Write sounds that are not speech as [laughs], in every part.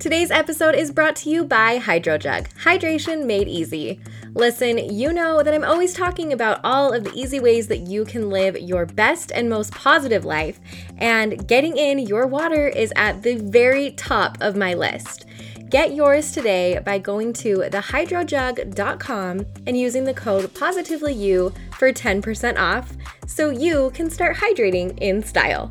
Today's episode is brought to you by HydroJug, hydration made easy. Listen, you know that I'm always talking about all of the easy ways that you can live your best and most positive life, and getting in your water is at the very top of my list. Get yours today by going to thehydrojug.com and using the code POSITIVELYYOU for 10% off so you can start hydrating in style.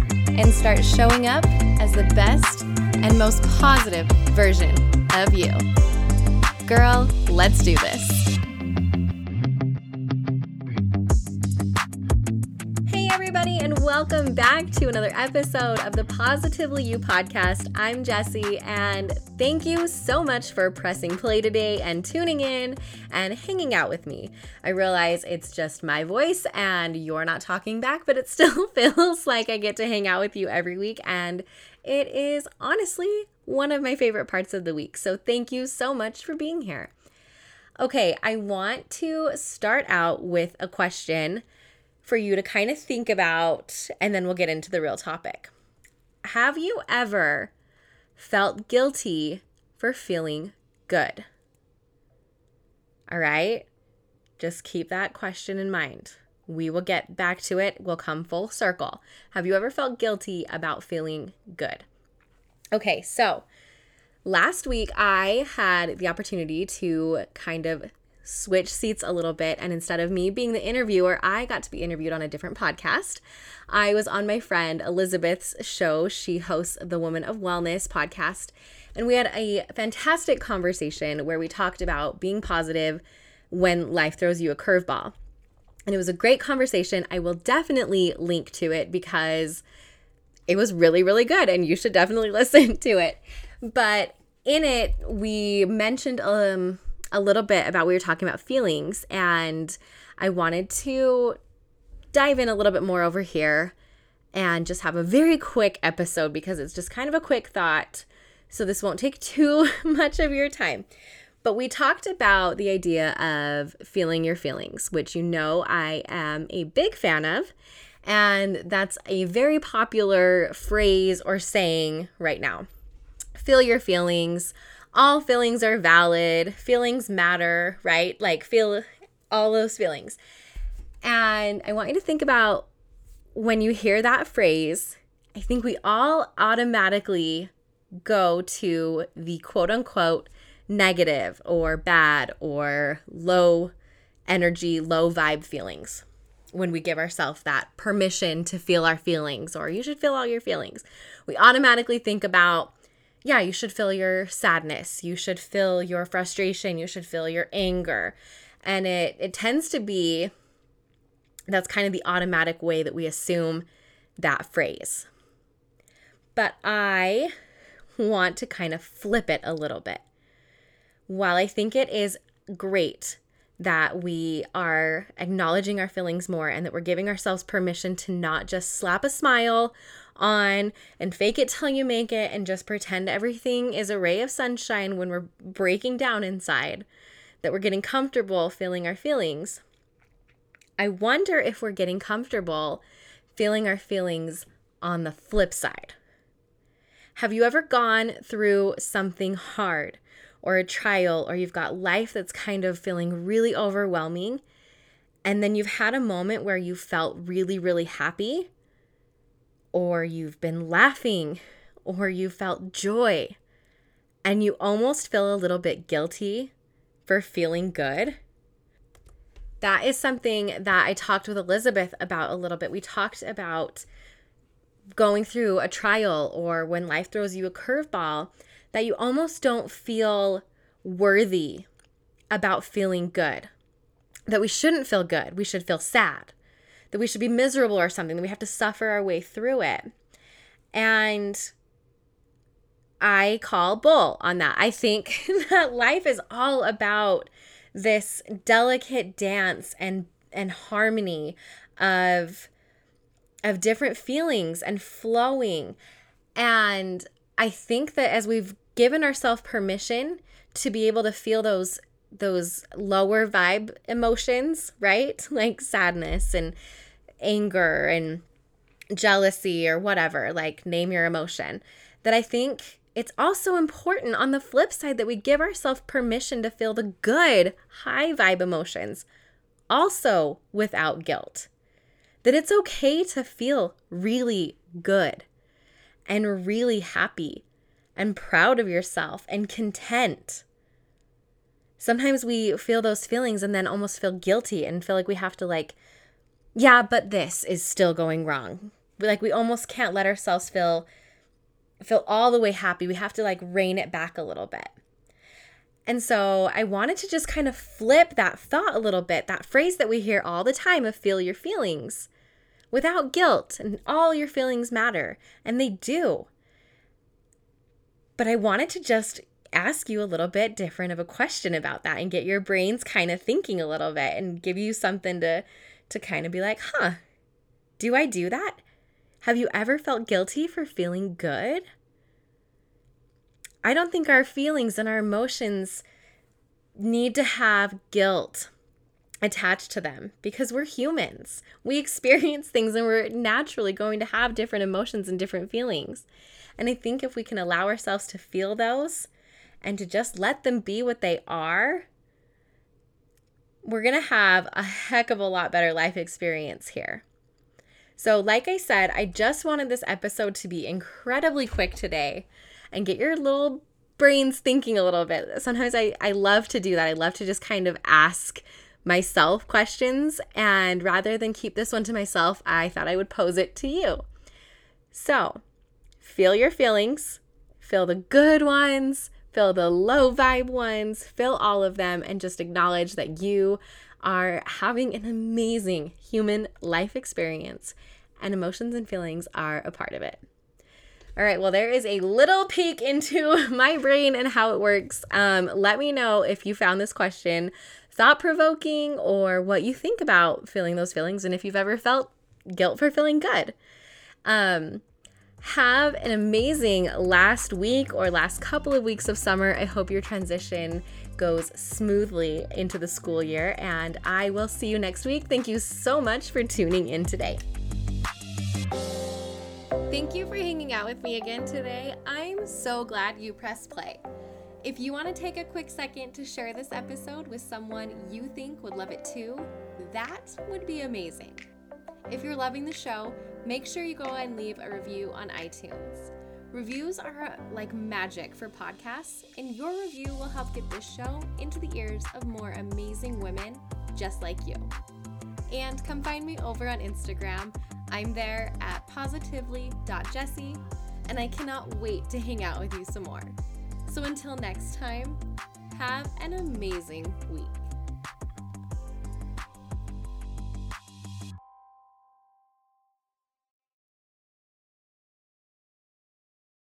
and start showing up as the best and most positive version of you. Girl, let's do this. Welcome back to another episode of the Positively You podcast. I'm Jessie, and thank you so much for pressing play today and tuning in and hanging out with me. I realize it's just my voice and you're not talking back, but it still [laughs] feels like I get to hang out with you every week, and it is honestly one of my favorite parts of the week. So thank you so much for being here. Okay, I want to start out with a question for you to kind of think about, and then we'll get into the real topic. Have you ever felt guilty for feeling good? All right, just keep that question in mind. We will get back to it. We'll come full circle. Have you ever felt guilty about feeling good? Okay, so last week I had the opportunity to kind of switch seats a little bit. And instead of me being the interviewer, I got to be interviewed on a different podcast. I was on my friend Elizabeth's show. She hosts the Woman of Wellness podcast. And we had a fantastic conversation where we talked about being positive when life throws you a curveball. And it was a great conversation. I will definitely link to it because it was really, really good and you should definitely [laughs] listen to it. But in it, we mentioned um, a little bit about we were talking about feelings, and I wanted to dive in a little bit more over here and just have a very quick episode because it's just kind of a quick thought. So this won't take [laughs] too much of your time. But we talked about the idea of feeling your feelings, which you know I am a big fan of. And that's a very popular phrase or saying right now. Feel your feelings. All feelings are valid. Feelings matter, right? Like, feel all those feelings. And I want you to think about when you hear that phrase, I think we all automatically go to the quote unquote negative or bad or low energy, low vibe feelings when we give ourselves that permission to feel our feelings or you should feel all your feelings. We automatically think about, yeah, you should feel your sadness, you should feel your frustration, you should feel your anger. And it it tends to be that's kind of the automatic way that we assume that phrase. But I want to kind of flip it a little bit while I think it is great that we are acknowledging our feelings more and that we're giving ourselves permission to not just slap a smile on and fake it till you make it and just pretend everything is a ray of sunshine when we're breaking down inside, that we're getting comfortable feeling our feelings. I wonder if we're getting comfortable feeling our feelings on the flip side. Have you ever gone through something hard or a trial or you've got life that's kind of feeling really overwhelming and then you've had a moment where you felt really really happy or you've been laughing or you felt joy and you almost feel a little bit guilty for feeling good that is something that I talked with Elizabeth about a little bit. We talked about going through a trial or when life throws you a curveball that you almost don't feel worthy about feeling good. That we shouldn't feel good. We should feel sad. That we should be miserable or something, that we have to suffer our way through it. And I call bull on that. I think [laughs] that life is all about this delicate dance and and harmony of of different feelings and flowing. And I think that as we've given ourselves permission to be able to feel those those lower vibe emotions, right? [laughs] Like sadness and anger and jealousy or whatever, like name your emotion. That I think it's also important on the flip side that we give ourselves permission to feel the good, high vibe emotions, also without guilt. That it's okay to feel really good and really happy and proud of yourself and content. Sometimes we feel those feelings and then almost feel guilty and feel like we have to, like, yeah, but this is still going wrong. Like, we almost can't let ourselves feel feel all the way happy. We have to like rein it back a little bit. And so I wanted to just kind of flip that thought a little bit, that phrase that we hear all the time of feel your feelings without guilt, and all your feelings matter, and they do. But I wanted to just ask you a little bit different of a question about that and get your brains kind of thinking a little bit and give you something to to kind of be like, "Huh. Do I do that? Have you ever felt guilty for feeling good? I don't think our feelings and our emotions need to have guilt attached to them because we're humans. We [laughs] experience things and we're naturally going to have different emotions and different feelings. And I think if we can allow ourselves to feel those and to just let them be what they are, we're going to have a heck of a lot better life experience here. So, like I said, I just wanted this episode to be incredibly quick today and get your little brains thinking a little bit. Sometimes I, I love to do that. I love to just kind of ask myself questions. And rather than keep this one to myself, I thought I would pose it to you. So, feel your feelings, feel the good ones, feel the low vibe ones, feel all of them, and just acknowledge that you are having an amazing human life experience, and emotions and feelings are a part of it. All right, well, there is a little peek into [laughs] my brain and how it works. Um, let me know if you found this question thought provoking or what you think about feeling those feelings and if you've ever felt guilt for feeling good. Um, have an amazing last week or last couple of weeks of summer. I hope your transition goes smoothly into the school year, and I will see you next week. Thank you so much for tuning in today. Thank you for hanging out with me again today. I'm so glad you pressed play. If you want to take a quick second to share this episode with someone you think would love it too, that would be amazing. If you're loving the show, make sure you go and leave a review on iTunes. Reviews are like magic for podcasts, and your review will help get this show into the ears of more amazing women just like you. And come find me over on Instagram. I'm there at positively.jessie, and I cannot wait to hang out with you some more. So until next time, have an amazing week.